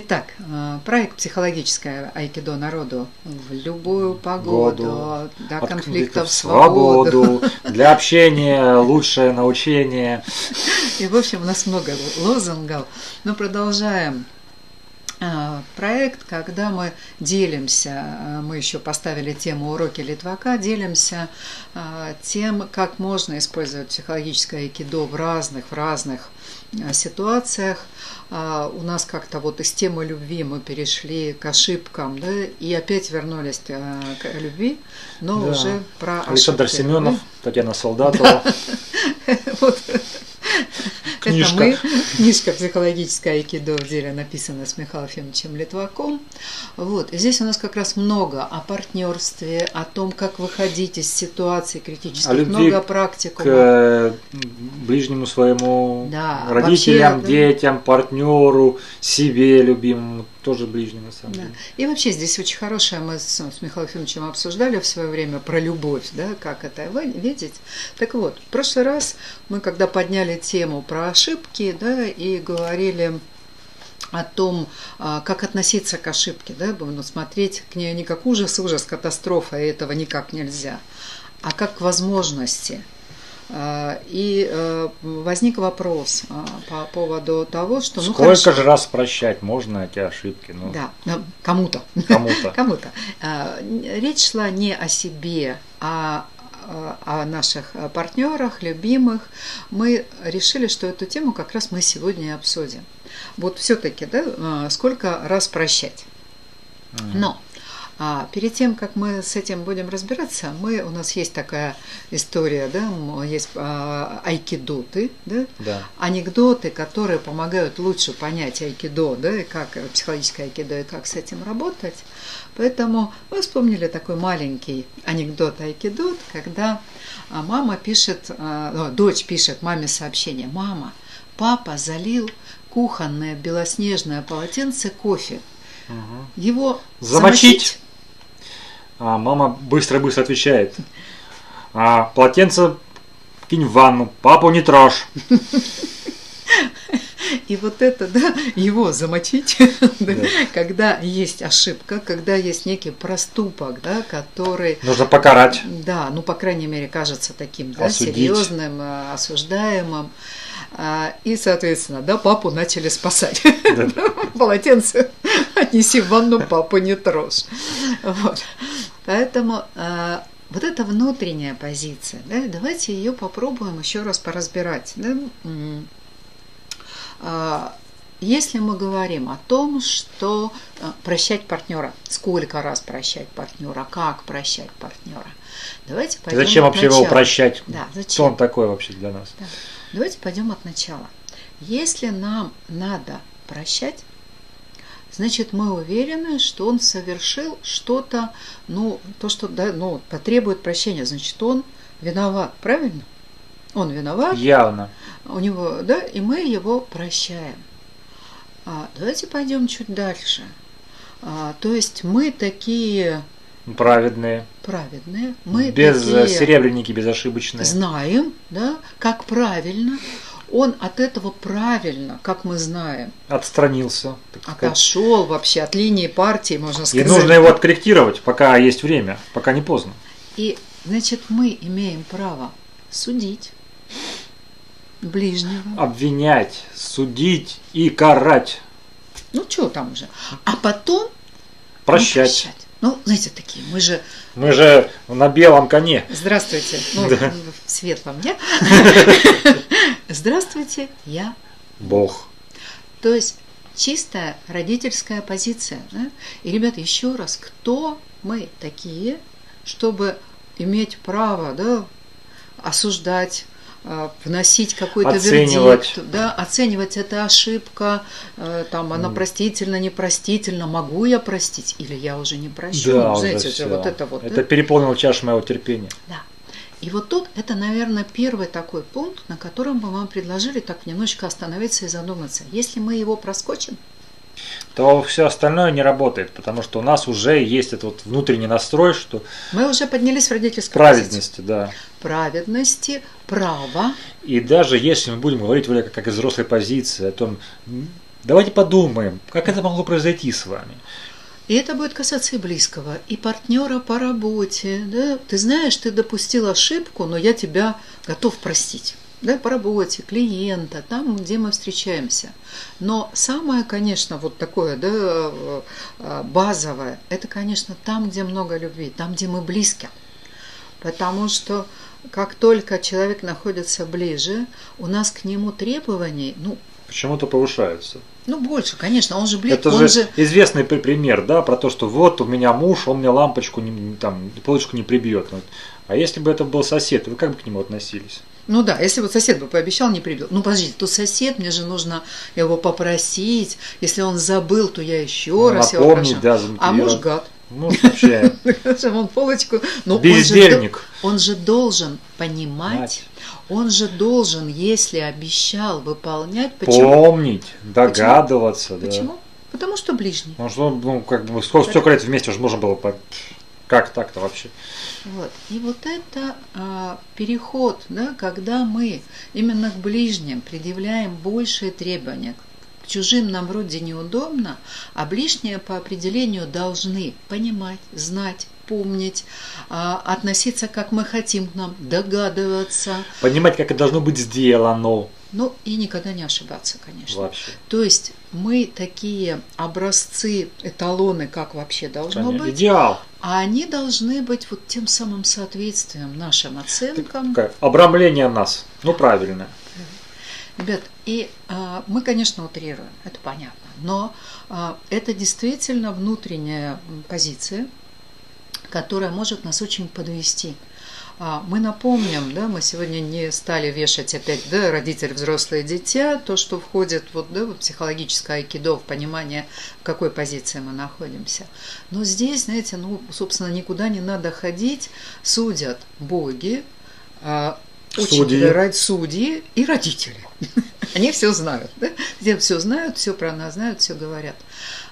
Итак, э, проект «Психологическое айкидо народу» в любую погоду, Году, до от конфликтов свободу. для общения, лучшее научение. И, в общем, у нас много лозунгов. Но продолжаем а, проект, когда мы делимся, а, мы еще поставили тему уроки Литвака, делимся тем, как можно использовать психологическое айкидо в разных, в разных ситуациях. У нас как-то вот из темы любви мы перешли к ошибкам, да, и опять вернулись к любви, но Да. уже про Александр ошибки. Семенов, Татьяна Солдатова. Вот. Книжка. Это мы. Книжка «Психологическая айкидо» в деле написана с Михаилом Ефимовичем Литваком. Вот. И здесь у нас как раз много о партнерстве, о том, как выходить из ситуаций критических, много К практикумов. э, ближнему своему, Да, родителям, вообще, детям, партнеру, себе любимому, тоже ближнему на самом Да. деле. И вообще здесь очень хорошее, мы с, с Михаилом Ефимовичем обсуждали в свое время про любовь, да, как это видеть. Так вот, в прошлый раз мы когда подняли тему про ошибки, да, и говорили о том, а, как относиться к ошибке, да, будем смотреть к ней не как ужас, ужас, катастрофа, и этого никак нельзя, а как к возможности. А, И э, возник вопрос а, по поводу того, что ну Сколько же раз прощать можно эти ошибки? Ну, да, кому-то, кому-то. Кому-то. А, Речь шла не о себе, а о наших партнерах, любимых. Мы решили, что эту тему как раз мы сегодня и обсудим. Вот все-таки, да, сколько раз прощать. Но а, перед тем, как мы с этим будем разбираться, мы, у нас есть такая история, да, есть а, айкидоты, да, Да. анекдоты, которые помогают лучше понять айкидо, да, и как психологическое айкидо, и как с этим работать. Поэтому мы вспомнили такой маленький анекдот айкидо, когда а, мама пишет, ну, дочь пишет маме сообщение. Мама, папа залил кухонное белоснежное полотенце кофе. Мгм. Его Замочить. А мама быстро-быстро отвечает. А, полотенце кинь в ванну, папу не трожь. И вот это, да, его замочить, да, Да. когда есть ошибка, когда есть некий проступок, да, который Нужно покарать. Да, ну, по крайней мере, кажется таким, да, Осудить. серьезным, э, осуждаемым. А, И, соответственно, да, папу начали спасать. Да. Полотенце отнеси в ванну, папу не трожь. Вот. Поэтому э, вот эта внутренняя позиция, да, давайте ее попробуем еще раз поразбирать. Да? А, Если мы говорим о том, что э, прощать партнера, сколько раз прощать партнера, как прощать партнера, давайте пойдем Зачем от вообще его начала. прощать? Да, зачем? он такой вообще для нас? Да. Давайте пойдем от начала. Если нам надо прощать, значит, мы уверены, что он совершил что-то, ну, то, что да, ну, потребует прощения, значит, он виноват, правильно? Он виноват, Явно. у него, да, и мы его прощаем. А, давайте пойдем чуть дальше. А, то есть мы такие Праведные. праведные, мы без э, такие серебряники, безошибочные. знаем, да, как правильно. Он от этого правильно, как мы знаем, Отстранился. отошел вообще от линии партии, можно И сказать. нужно его откорректировать, пока есть время, пока не поздно. И, значит, мы имеем право судить ближнего. Обвинять, судить и карать. Ну, что там уже. А потом ну, Прощать. Ну, знаете, такие, мы же Мы же на белом коне. Здравствуйте. Ну, Да. в светлом я. Здравствуйте, я. Бог. То есть чистая родительская позиция. да? И, ребята, еще раз, кто мы такие, чтобы иметь право да, осуждать, э, вносить какой-то вердикт, да, оценивать это ошибка, э, там она простительна, непростительна, могу я простить или я уже не прощу. Да, уже Знаете, всё. вот это вот. да? Это переполнил чашу моего терпения. Да. И вот тут это, наверное, первый такой пункт, на котором бы вам предложили так немножечко остановиться и задуматься. Если мы его проскочим, то все остальное не работает, потому что у нас уже есть этот вот внутренний настрой, что Мы уже поднялись в родительскую праведности, да. позицию. Праведности, права. И даже если мы будем говорить вроде как, из взрослой позиции о том, давайте подумаем, как это могло произойти с вами. И это будет касаться и близкого, и партнера по работе. Да? Ты знаешь, ты допустил ошибку, но я тебя готов простить. Да, по работе, клиента, там, где мы встречаемся. Но самое, конечно, вот такое, да, э, э, базовое, это, конечно, там, где много любви, там, где мы близки. Потому что как только человек находится ближе, у нас к нему требований, ну, Почему-то повышаются. ну больше, конечно, он же близко, Это он же, же известный при- пример, да, про то, что вот у меня муж, он мне лампочку, не, там, полочку не прибьет. А если бы это был сосед, вы как бы к нему относились? Ну да, если вот сосед бы пообещал, не прибил. Ну подождите, то сосед, мне же нужно его попросить. Если он забыл, то я еще Ну, раз его напомнить, прошу. да, А муж гад. Ну, вообще, Он полочку. Но он же, бездельник. он же должен понимать. Он же должен, если обещал выполнять, почему? Помнить, догадываться. да. Почему? Потому что ближний. Потому что, ну, как бы, сколько, столько лет вместе уже можно было по- Как так-то вообще? Вот. И вот это а, переход, да, когда мы именно к ближним предъявляем большие требования, к чужим нам вроде неудобно, а ближние по определению должны понимать, знать, помнить, а, относиться как мы хотим к нам, догадываться, Понимать, как это должно быть сделано ну и никогда не ошибаться, конечно. вообще. То есть мы такие образцы, эталоны, как вообще должно Конечно. быть, Идеал. а они должны быть вот тем самым соответствием нашим оценкам. Такое обрамление нас. Ну, правильно. Ребят, и а, мы, конечно, утрируем, это понятно, но а, это действительно внутренняя позиция, которая может нас очень подвести. А, Мы напомним, да, мы сегодня не стали вешать опять, да, родитель, взрослые, дитя, то, что входит вот, да, в психологическое айкидо, в понимание, в какой позиции мы находимся. Но здесь, знаете, ну, собственно, никуда не надо ходить, судят боги, а, очень Судьи. судьи и родители. Они все знают, да? Все знают, все про нас знают, все говорят.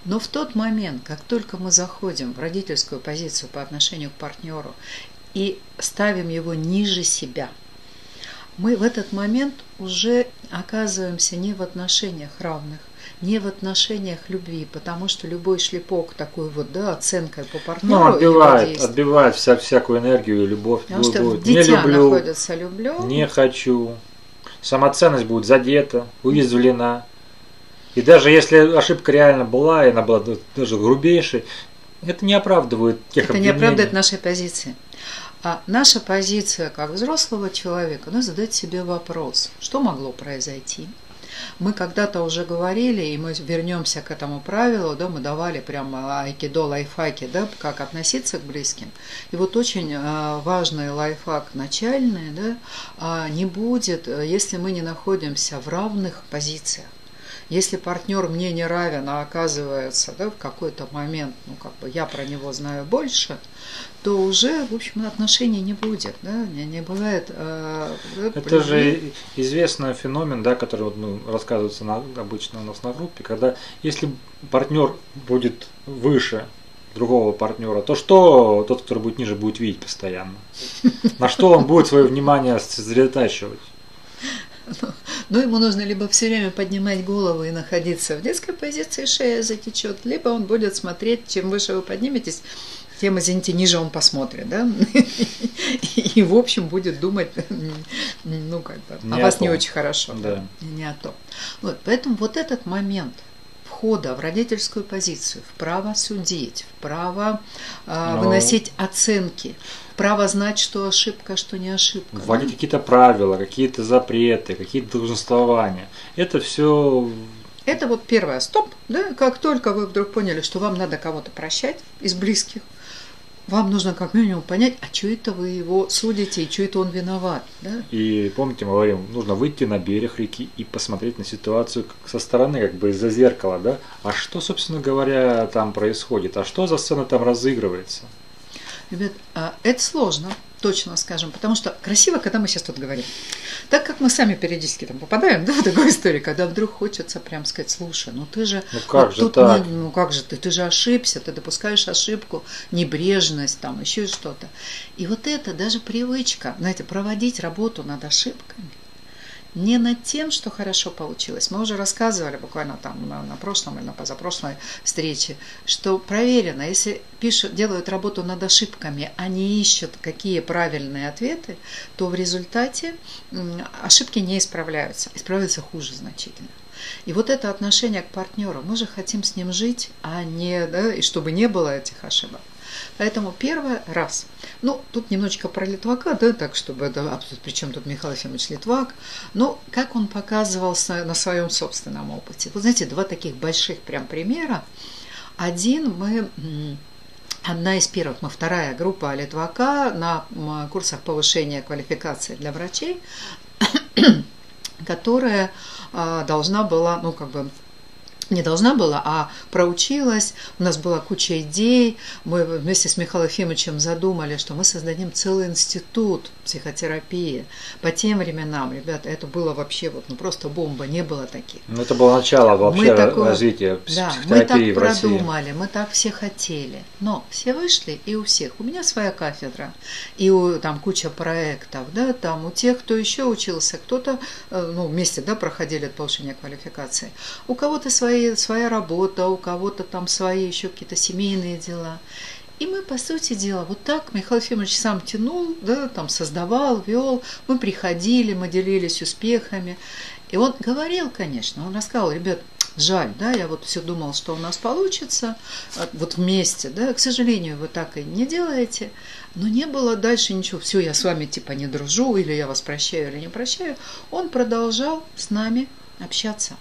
Но в тот момент, как только мы заходим в родительскую позицию по отношению к партнеру и ставим его ниже себя, мы в этот момент уже оказываемся не в отношениях равных, не в отношениях любви, потому что любой шлепок такой вот, да, оценкой по партнеру Ну, отбивает, отбивает вся, всякую энергию и любовь. Потому что будет. в Не дитя люблю, находится люблю. не хочу. Самоценность будет задета, уязвлена. И даже если ошибка реально была, и она была даже грубейшей, это не оправдывает тех Это не обвинений. оправдывает нашей позиции. А наша позиция как взрослого человека, ну, задать себе вопрос, что могло произойти. Мы когда-то уже говорили, и мы вернемся к этому правилу, да, мы давали прямо айкидо, лайфхаки, да, как относиться к близким. И вот очень а, важный лайфхак начальный, да, а, не будет, если мы не находимся в равных позициях. Если партнер мне не равен, а оказывается да, в какой-то момент, ну как бы я про него знаю больше, то уже, в общем, отношений не будет, да, не, не бывает. э, да, Это любви. же известный феномен, да, который вот, ну, рассказывается на, обычно у нас на группе, когда если партнер будет выше другого партнера, то что тот, который будет ниже, будет видеть постоянно? На что он будет свое внимание сосредотачивать? Но ему нужно либо все время поднимать голову и находиться в детской позиции, шея затечет, либо он будет смотреть, чем выше вы подниметесь, тем, извините, ниже он посмотрит, да? И, в общем, будет думать, ну, как бы, о вас не очень хорошо. Да. Не о том. Вот, поэтому вот этот момент входа в родительскую позицию, в право судить, в право а, Но- выносить оценки, в право знать, что ошибка, что не ошибка. Вводить да? какие-то правила, какие-то запреты, какие-то долженствования. Это все Это вот первое, стоп, да, как только вы вдруг поняли, что вам надо кого-то прощать из близких, вам нужно как минимум понять, а что это вы его судите, и что это он виноват, да? И помните, мы говорим, нужно выйти на берег реки и посмотреть на ситуацию со стороны, как бы из-за зеркала, да? А что, собственно говоря, там происходит? А что за сцена там разыгрывается? Ребят, а, это сложно. Точно скажем, потому что красиво, когда мы сейчас тут говорим. Так как мы сами периодически там попадаем да, в такую историю, когда вдруг хочется прям сказать, слушай, ну ты же... Ну как вот же тут так? не- ну как же ты, ты же ошибся, ты допускаешь ошибку, небрежность, там еще что-то. И вот это даже привычка, знаете, проводить работу над ошибками, не над тем, что хорошо получилось. Мы уже рассказывали буквально там на, на прошлом или на позапрошлой встрече, что проверено, если пишут, делают работу над ошибками, они ищут какие правильные ответы, то в результате ошибки не исправляются, исправляются хуже значительно. И вот это отношение к партнеру, мы же хотим с ним жить, а не, да, и чтобы не было этих ошибок. Поэтому первый раз. Ну, тут немножечко про Литвака, да, так, чтобы это... тут Причем тут Михаил Ефимович Литвак. Ну, как он показывал с- на своем собственном опыте. Вот знаете, два таких больших прям примера. Один мы... Одна из первых, мы вторая группа Литвака на курсах повышения квалификации для врачей, которая а, должна была, ну, как бы, не должна была, а проучилась. У нас была куча идей. Мы вместе с Михаилом Ефимовичем задумали, что мы создадим целый институт психотерапии. По тем временам, ребята, это было вообще вот, ну, просто бомба, не было таких. Ну, это было начало вообще Мы такое- развития Да, мы так в России. продумали, мы так все хотели. Но все вышли, и у всех. У меня своя кафедра, и у, там куча проектов, да, там у тех, кто еще учился, кто-то, э, ну, вместе, да, проходили это повышение квалификации. У кого-то свои, своя работа, у кого-то там свои еще какие-то семейные дела. И мы, по сути дела, вот так Михаил Ефимович сам тянул, да, там создавал, вел, мы приходили, мы делились успехами. И он говорил, конечно, он рассказал, ребят, жаль, да, я вот все думал, что у нас получится, а, вот вместе, да, к сожалению, вы так и не делаете, но не было дальше ничего, все, я с вами типа не дружу, или я вас прощаю, или не прощаю. Он продолжал с нами общаться,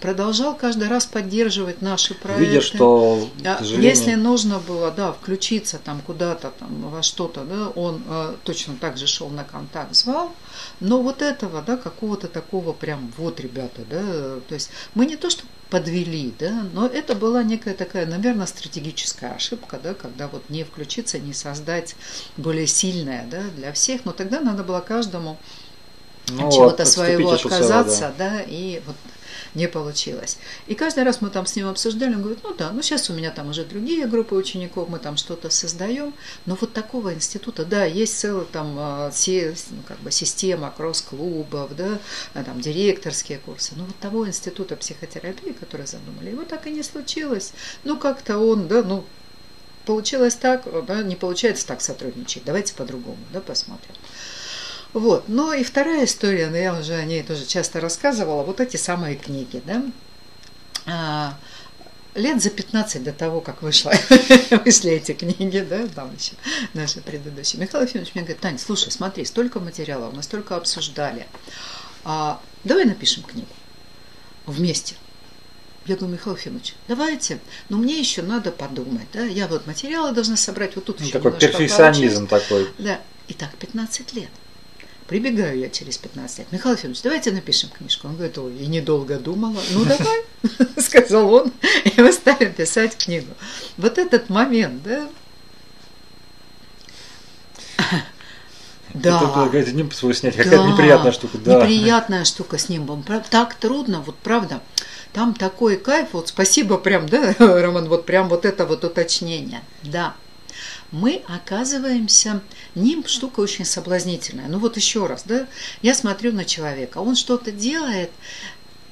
продолжал каждый раз поддерживать наши проекты. Видя, что, к А сожалению, Если нужно было, да, включиться там куда-то, там, во что-то, да, он э, точно так же шел на контакт, звал, но вот этого, да, какого-то такого прям, вот, ребята, да, то есть мы не то, что подвели, да, но это была некая такая, наверное, стратегическая ошибка, да, когда вот не включиться, не создать более сильное, да, для всех, но тогда надо было каждому ну, от чего-то своего от всего, отказаться, да. и вот не получилось. И каждый раз мы там с ним обсуждали, он говорит, ну да, ну сейчас у меня там уже другие группы учеников, мы там что-то создаем, но вот такого института, да, есть целая там а, се- ну, как бы система кросс-клубов, да, а, там директорские курсы, но вот того института психотерапии, который задумали, его так и не случилось. Ну как-то он, да, ну получилось так, да, не получается так сотрудничать, давайте по-другому, да, посмотрим. Вот. Ну и вторая история, но я уже о ней тоже часто рассказывала, вот эти самые книги, да. А, лет за 15 до того, как вышла, вышли эти книги, да, там еще наши предыдущие. Михаил Ефимович мне говорит, Таня, слушай, смотри, столько материалов, мы столько обсуждали. А, давай напишем книгу вместе. Я говорю, Михаил Ефимович, давайте, но мне еще надо подумать, да, я вот материалы должна собрать, вот тут Ну, еще такой перфекционизм такой. да, и так 15 лет. Прибегаю я через 15 лет. Михаил Ефимович, давайте напишем книжку. Он говорит, ой, и недолго думала. Ну, давай, сказал он, и мы стали писать книгу. Вот этот момент, да? Да. Это какая-то не свой снять, Да, какая-то неприятная штука. Да. Неприятная штука с нимбом. Так трудно, вот правда. Там такой кайф, вот спасибо прям, да, Роман, вот прям вот это вот уточнение. Да, мы оказываемся, нимб штука очень соблазнительная. Ну вот еще раз, да, я смотрю на человека, он что-то делает,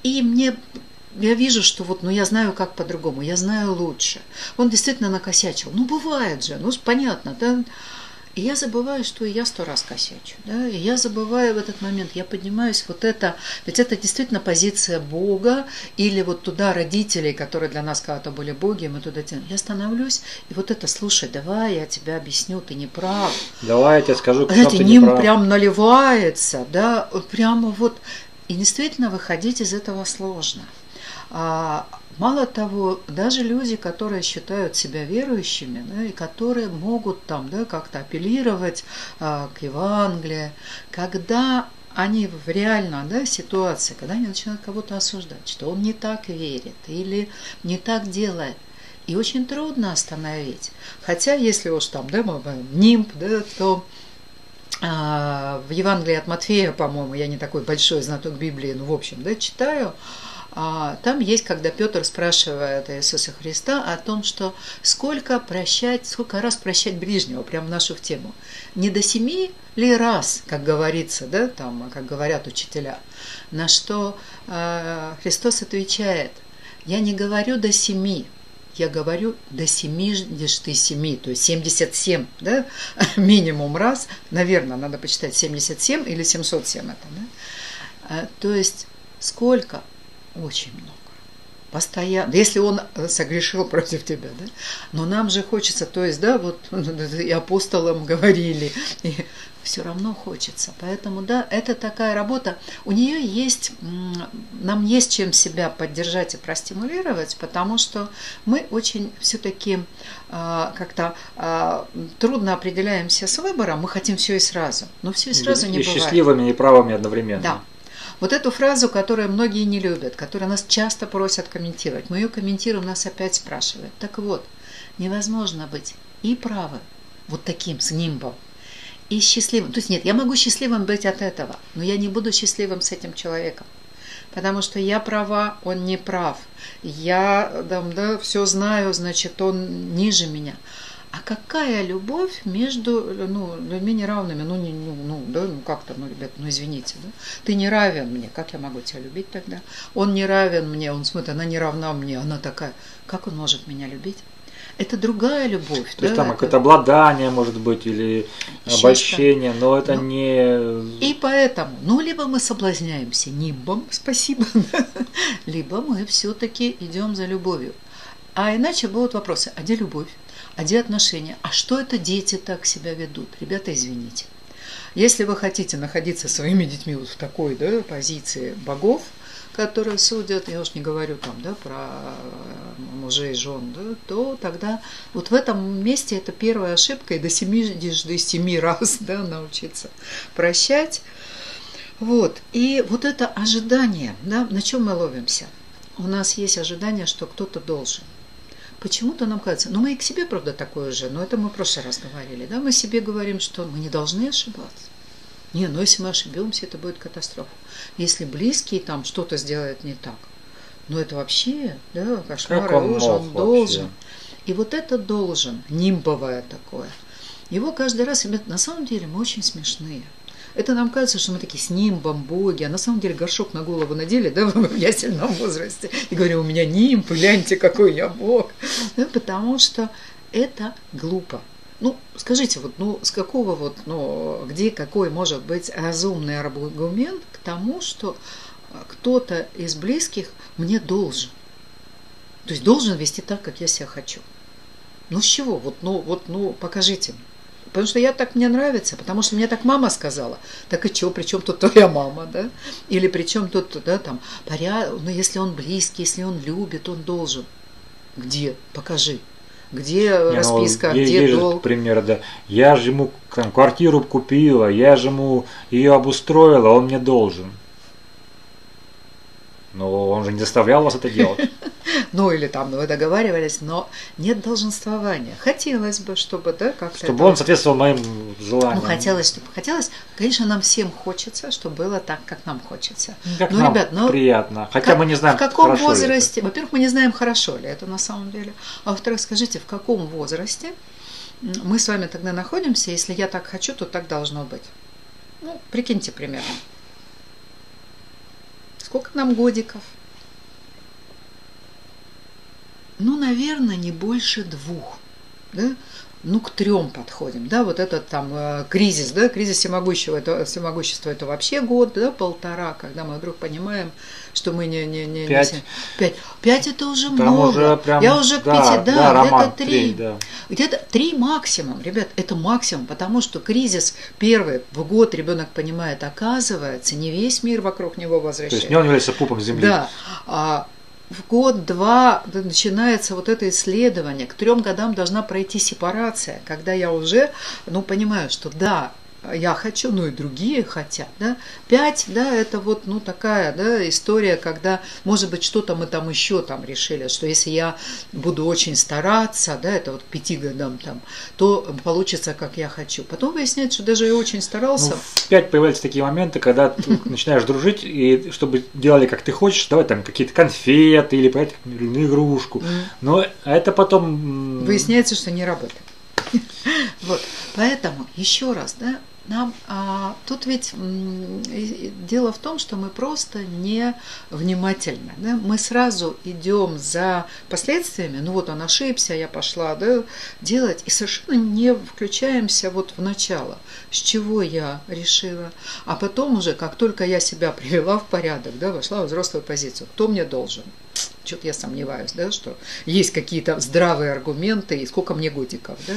и мне я вижу, что вот, ну, я знаю, как по-другому, я знаю лучше. Он действительно накосячил. Ну, бывает же, ну, понятно, да. И я забываю, что и я сто раз косячу. Да? И я забываю в этот момент, я поднимаюсь вот это, ведь это действительно позиция Бога, или вот туда родителей, которые для нас когда-то были боги, мы туда тянем. Я становлюсь, и вот это, слушай, давай я тебе объясню, ты не прав. Давай я тебе скажу, что Знаете, ты не ним прав. прям наливается, да, прямо вот. И действительно выходить из этого сложно. А, мало того, даже люди, которые считают себя верующими, да, и которые могут там, да, как-то апеллировать а, к Евангелию, когда они в реально да, ситуации, когда они начинают кого-то осуждать, что он не так верит или не так делает, и очень трудно остановить. Хотя, если уж там, да, мы- нимб, да, то а, в Евангелии от Матфея, по-моему, я не такой большой знаток Библии, ну, в общем, да, читаю, там есть, когда Петр спрашивает Иисуса Христа о том, что сколько прощать, сколько раз прощать ближнего, прям нашу в тему. Не до семи ли раз, как говорится, да, там, как говорят учителя, на что э, Христос отвечает, я не говорю до семи, я говорю до 77, то есть 77, да, минимум раз, наверное, надо почитать 77 или 707 это, да, то есть сколько очень много. Постоянно. Если он согрешил против тебя, да? Но нам же хочется, то есть, да, вот и апостолам говорили, и все равно хочется. Поэтому, да, это такая работа. У нее есть, нам есть чем себя поддержать и простимулировать, потому что мы очень все-таки а, как-то а, трудно определяемся с выбором, мы хотим все и сразу. Но все и сразу не и бывает. счастливыми и правыми одновременно. Да. Вот эту фразу, которую многие не любят, которую нас часто просят комментировать, мы ее комментируем, нас опять спрашивают. Так вот, невозможно быть и правым, вот таким, с нимбом, и счастливым. То есть нет, я могу счастливым быть от этого, но я не буду счастливым с этим человеком. Потому что я права, он не прав. Я там, да, все знаю, значит, он ниже меня. А какая любовь между ну, людьми неравными? Ну, не, ну, ну, да, ну как-то, ну, ребят, ну извините, да? Ты не равен мне, как я могу тебя любить тогда? Он не равен мне, он смотрит, она не равна мне, она такая, как он может меня любить? Это другая любовь. То да? есть там это... какое-то обладание, может быть, или обольщение, но это Ну, не... И поэтому, ну, либо мы соблазняемся нимбом, спасибо, либо мы все-таки идем за любовью. А иначе будут вопросы, а где любовь? А где отношения? А что это дети так себя ведут? Ребята, извините. Если вы хотите находиться своими детьми вот в такой да, позиции богов, которые судят, я уж не говорю там, да, про мужей и жен, да, то тогда вот в этом месте это первая ошибка, и до семи, до семи раз да, научиться прощать. Вот. И вот это ожидание, да, на чем мы ловимся? У нас есть ожидание, что кто-то должен. Почему-то нам кажется, ну мы и к себе, правда, такое же, но это мы в прошлый раз говорили, да, мы себе говорим, что мы не должны ошибаться. Не, ну если мы ошибемся, это будет катастрофа. Если близкий там что-то сделает не так, ну это вообще, да, кошмар, Как он мог он должен. вообще? И вот это должен, нимбовое такое. Его каждый раз, на самом деле мы очень смешные. Это нам кажется, что мы такие с нимбом, боги, а на самом деле горшок на голову надели, да, в ясельном возрасте, и говорю, у меня нимб, гляньте, какой я бог. Да, потому что это глупо. Ну, скажите, вот, ну, с какого вот, ну, где какой может быть разумный аргумент к тому, что кто-то из близких мне должен? То есть должен вести так, как я себя хочу. Ну, с чего? Вот, ну, вот, ну, покажите мне. Потому что я так мне нравится, потому что мне так мама сказала. Так и что, при чем тут твоя мама, да? Или при чем тут, да, там, поряд... ну, если он близкий, если он любит, он должен. Где? Покажи. Где Не, ну, расписка, есть- где долг? примеры, да. Я же ему там, квартиру купила, я же ему ее обустроила, он мне должен. Но он же не заставлял вас это делать. Ну, или там, ну, вы договаривались, но нет долженствования. Хотелось бы, чтобы, да, как-то... Чтобы это- он соответствовал моим желаниям. Ну, хотелось, чтобы хотелось. Конечно, нам всем хочется, чтобы было так, как нам хочется. Как ну, нам ребят, ну, приятно. Хотя Как- мы не знаем, в каком возрасте. Во-первых, мы не знаем, хорошо ли это на самом деле. А во-вторых, скажите, в каком возрасте мы с вами тогда находимся, если я так хочу, то так должно быть. Ну, прикиньте примерно. Сколько нам годиков? Ну, наверное, не больше двух. Да? Ну, к трем подходим, да, вот этот там э, кризис, да, кризис всемогущего, это, всемогущества, это вообще год, да, полтора, когда мы вдруг понимаем, что мы не... не, не не Пять. се- пять. Пять это уже Там много. уже прям, Я уже к да, пяти, да, да, роман, где-то три. три, да. Где-то три максимум, ребят, это максимум, потому что кризис первый в год ребенок понимает, оказывается, не весь мир вокруг него То возвращается. есть не он является пупом земли. Да. А в год-два начинается вот это исследование. К трем годам должна пройти сепарация, когда я уже ну, понимаю, что да, я хочу, ну и другие хотят, да. Пять, да, это вот, ну, такая, да, история, когда, может быть, что-то мы там еще там решили, что если я буду очень стараться, да, это вот к пяти годам там, то получится, как я хочу. Потом выясняется, что даже я очень старался. Ну, в пять появляются такие моменты, когда ты начинаешь дружить, и чтобы делали, как ты хочешь, давай там какие-то конфеты или проект, игрушку. Но это потом... Выясняется, что не работает. Вот, поэтому еще раз, да, нам а, тут ведь дело в том, что мы просто не внимательны. Да? Мы сразу идем за последствиями. Ну вот он ошибся, я пошла да, делать, и совершенно не включаемся вот в начало, с чего я решила. А потом уже, как только я себя привела в порядок, да, вошла в взрослую позицию, кто мне должен? Что-то я сомневаюсь, да, что есть какие-то здравые аргументы, и сколько мне годиков, да.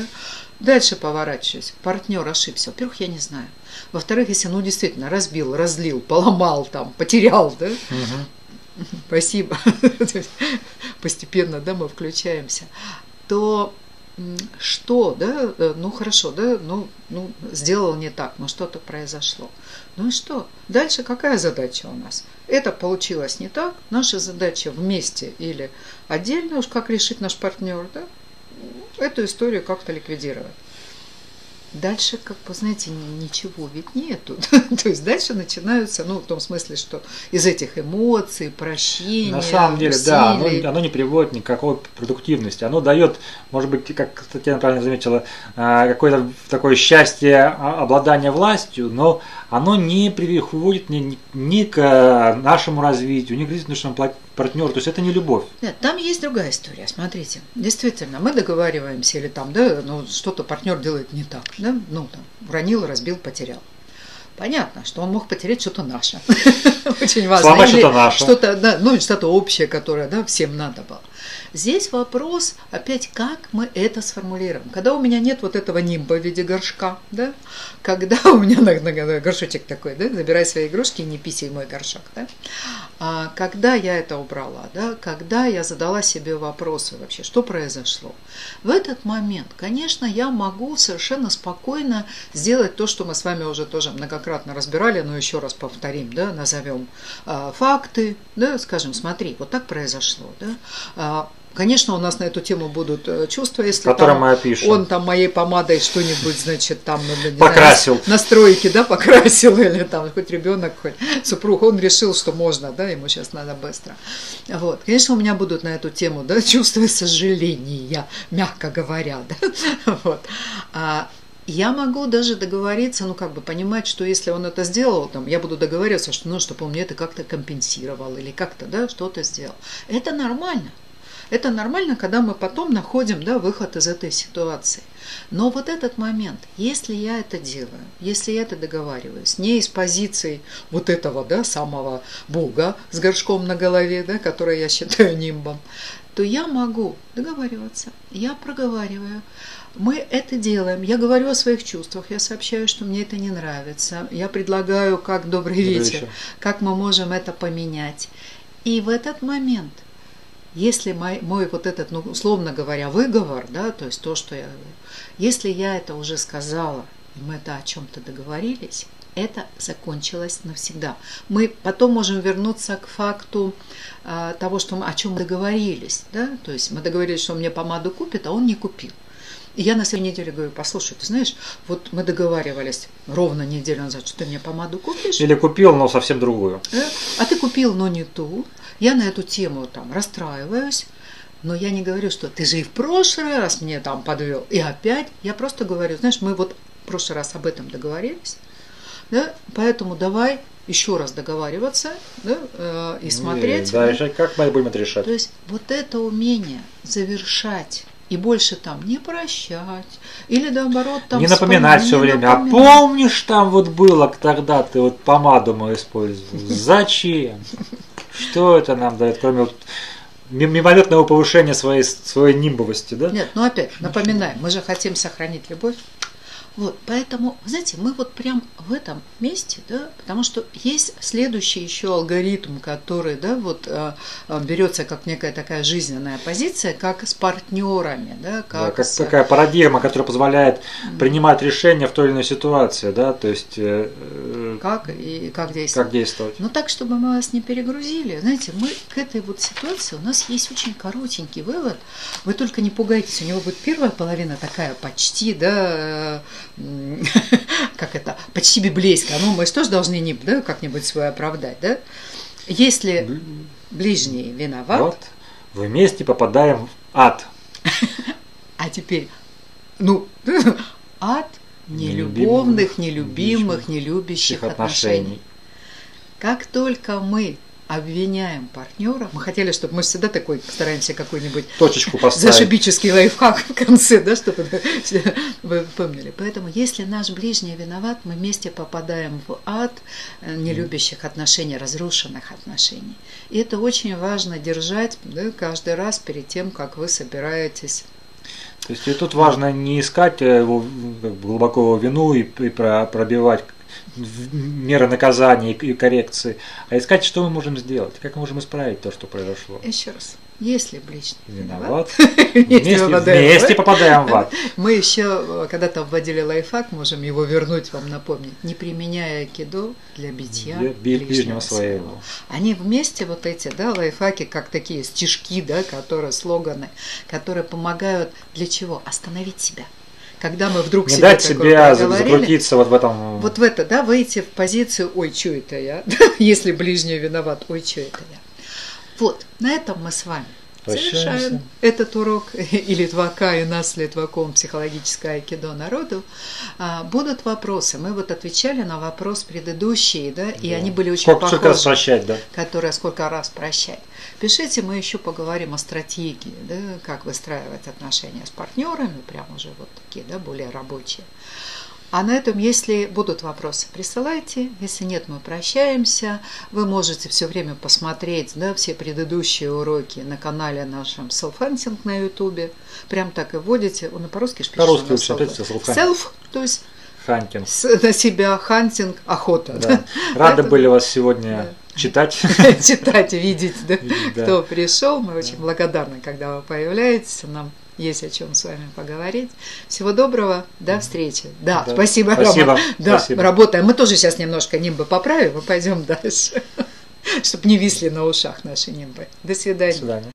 Дальше поворачиваюсь. Партнер ошибся. Во-первых, я не знаю. Во-вторых, если, ну, действительно, разбил, разлил, поломал там, потерял, да, угу. спасибо, постепенно, да, мы включаемся, то что, да, э, ну хорошо, да, ну, ну сделал не так, но что-то произошло. Ну и что? Дальше какая задача у нас? Это получилось не так, наша задача вместе или отдельно, уж как решит наш партнер, да, эту историю как-то ликвидировать. Дальше, как бы, знаете, ничего ведь нету. То есть дальше начинаются, ну, в том смысле, что из этих эмоций, прощения, На самом деле, усилий. да, оно, оно не приводит никакой продуктивности. Оно дает, может быть, как Татьяна правильно заметила, а, какое-то такое счастье а, обладания властью, но оно не приводит ни, ни к нашему развитию, ни к развитию нашему партнеру. То есть это не любовь. Нет, там есть другая история. Смотрите, действительно, мы договариваемся или там, да, ну, что-то партнер делает не так, да, ну, там, уронил, разбил, потерял. Понятно, что он мог потерять что-то наше. Очень важно. Слава, что-то наше. Что-то, да, ну, что-то общее, которое да, всем надо было. Здесь вопрос, опять, как мы это сформулируем. Когда у меня нет вот этого нимба в виде горшка, да, когда у меня на, на, горшочек такой, да, забирай свои игрушки и не писай мой горшок, да, а, когда я это убрала, да, когда я задала себе вопросы вообще, что произошло. В этот момент, конечно, я могу совершенно спокойно сделать то, что мы с вами уже тоже многократно разбирали, но еще раз повторим, да, назовем а, факты, да, скажем, смотри, вот так произошло, да, а, Конечно, у нас на эту тему будут э, чувства, если там, мы опишем. он там моей помадой что-нибудь, значит, там ну, покрасил. Знаю, настройки, да, покрасил, или там хоть ребенок, хоть супруг, он решил, что можно, да, ему сейчас надо быстро. Вот. Конечно, у меня будут на эту тему, да, чувства сожаления, мягко говоря, да, вот. А, я могу даже договориться, ну, как бы понимать, что если он это сделал, там, я буду договариваться, что, ну, чтобы он мне это как-то компенсировал или как-то, да, что-то сделал. Это нормально. Это нормально, когда мы потом находим да, выход из этой ситуации. Но вот этот момент, если я это делаю, если я это договариваюсь, не из позиции вот этого да, самого Бога с горшком на голове, да, который я считаю нимбом, то я могу договариваться, я проговариваю. Мы это делаем. Я говорю о своих чувствах, я сообщаю, что мне это не нравится. Я предлагаю, как добрый вечер, как мы можем это поменять. И в этот момент – если мой, мой вот этот, ну, условно говоря, выговор, да, то есть то, что я если я это уже сказала, и мы это о чем-то договорились, это закончилось навсегда. Мы потом можем вернуться к факту э, того, что мы, о чем договорились. Да? То есть мы договорились, что он мне помаду купит, а он не купил. И я на следующей неделе говорю, послушай, ты знаешь, вот мы договаривались ровно неделю назад, что ты мне помаду купишь. Или купил, но совсем другую. Э, а ты купил, но не ту. Я на эту тему там расстраиваюсь, но я не говорю, что ты же и в прошлый раз мне там подвел. И опять я просто говорю, знаешь, мы вот в прошлый раз об этом договорились, да, поэтому давай еще раз договариваться да, э, и смотреть. И, да, решать, как мы будем это решать. То есть вот это умение завершать и больше там не прощать или наоборот там не напоминать все время. А напоминать. А помнишь там вот было тогда ты вот помаду мою использовал? Зачем? Что это нам дает, кроме вот мимолетного повышения своей, своей нимбовости, да? Нет, ну опять, напоминаем, мы же хотим сохранить любовь. Вот, поэтому, знаете, мы вот прям в этом месте, да, потому что есть следующий еще алгоритм, который, да, вот э, э, берется как некая такая жизненная позиция, как с партнерами, да, как, Да, как с- такая парадигма, которая позволяет принимать решения в той или иной ситуации, да, то есть э, э, как и как действовать. как действовать. Но так, чтобы мы вас не перегрузили, знаете, мы к этой вот ситуации, у нас есть очень коротенький вывод. Вы только не пугайтесь, у него будет первая половина такая почти, да, как это, почти библейская. Ну, мы же тоже должны не, да, как-нибудь свое оправдать, да? Если ближний виноват, Вот, вместе попадаем в ад. а теперь, ну, ад нелюбовных, нелюбимых, нелюбящих отношений. Как только мы обвиняем партнера, мы хотели, чтобы мы всегда такой стараемся какой-нибудь Точечку поставить. зашибический лайфхак в конце, да, чтобы вы помнили. Поэтому, если наш ближний виноват, мы вместе попадаем в ад э, нелюбящих отношений, разрушенных отношений. И это очень важно держать да, каждый раз перед тем, как вы собираетесь То есть и тут важно не искать э, его как бы, глубоко его вину и, и про- пробивать меры наказания и коррекции, а искать, что мы можем сделать, как мы можем исправить то, что произошло. Еще раз. Если ближний Виноват. вместе Вместе, попадаем в вместе ад. попадаем в ад. Мы еще э, когда-то вводили лайфхак, можем его вернуть, вам напомнить, не применяя кидо для битья Для ближнего своего. Они вместе вот эти, да, лайфхаки, как такие стишки, да, которые слоганы, которые помогают для чего? Остановить себя. Когда мы вдруг Не себе дать проговорили, закрутиться вот в этом. вот в это, да, выйти в позицию «Ой, что это я?», если ближний виноват «Ой, что это я?». Вот, на этом мы с вами Прощаемся. завершаем этот урок и Литвака, и нас с Литваком психологическое айкидо народу. А, Будут вопросы. Мы вот отвечали на вопрос предыдущий, да, и Да. они были очень Сколько, сколько раз похожи прощать, да? которая сколько раз прощать. Пишите, мы еще поговорим о стратегии, да, как выстраивать отношения с партнерами, прям уже вот такие, да, более рабочие. А на этом, если будут вопросы, присылайте. Если нет, мы прощаемся. Вы можете все время посмотреть да, все предыдущие уроки на канале нашем Self-Hunting на Ютубе. Прям так и вводите. Он и по-русски ж пишет. По-русски лучше self. то есть Hunting. с- на себя, hunting, охота. Да. да. Рады Поэтому- были вас сегодня читать. читать, видеть, да, Видеть, да. кто пришел. Мы очень благодарны, когда вы появляетесь. Нам есть о чем с вами поговорить. Всего доброго, до встречи. Да, Да. спасибо, Спасибо, Рома. Да, спасибо. работаем. Мы тоже сейчас немножко нимбы поправим и пойдем дальше, чтобы не висли на ушах наши нимбы. До До свидания. свидания.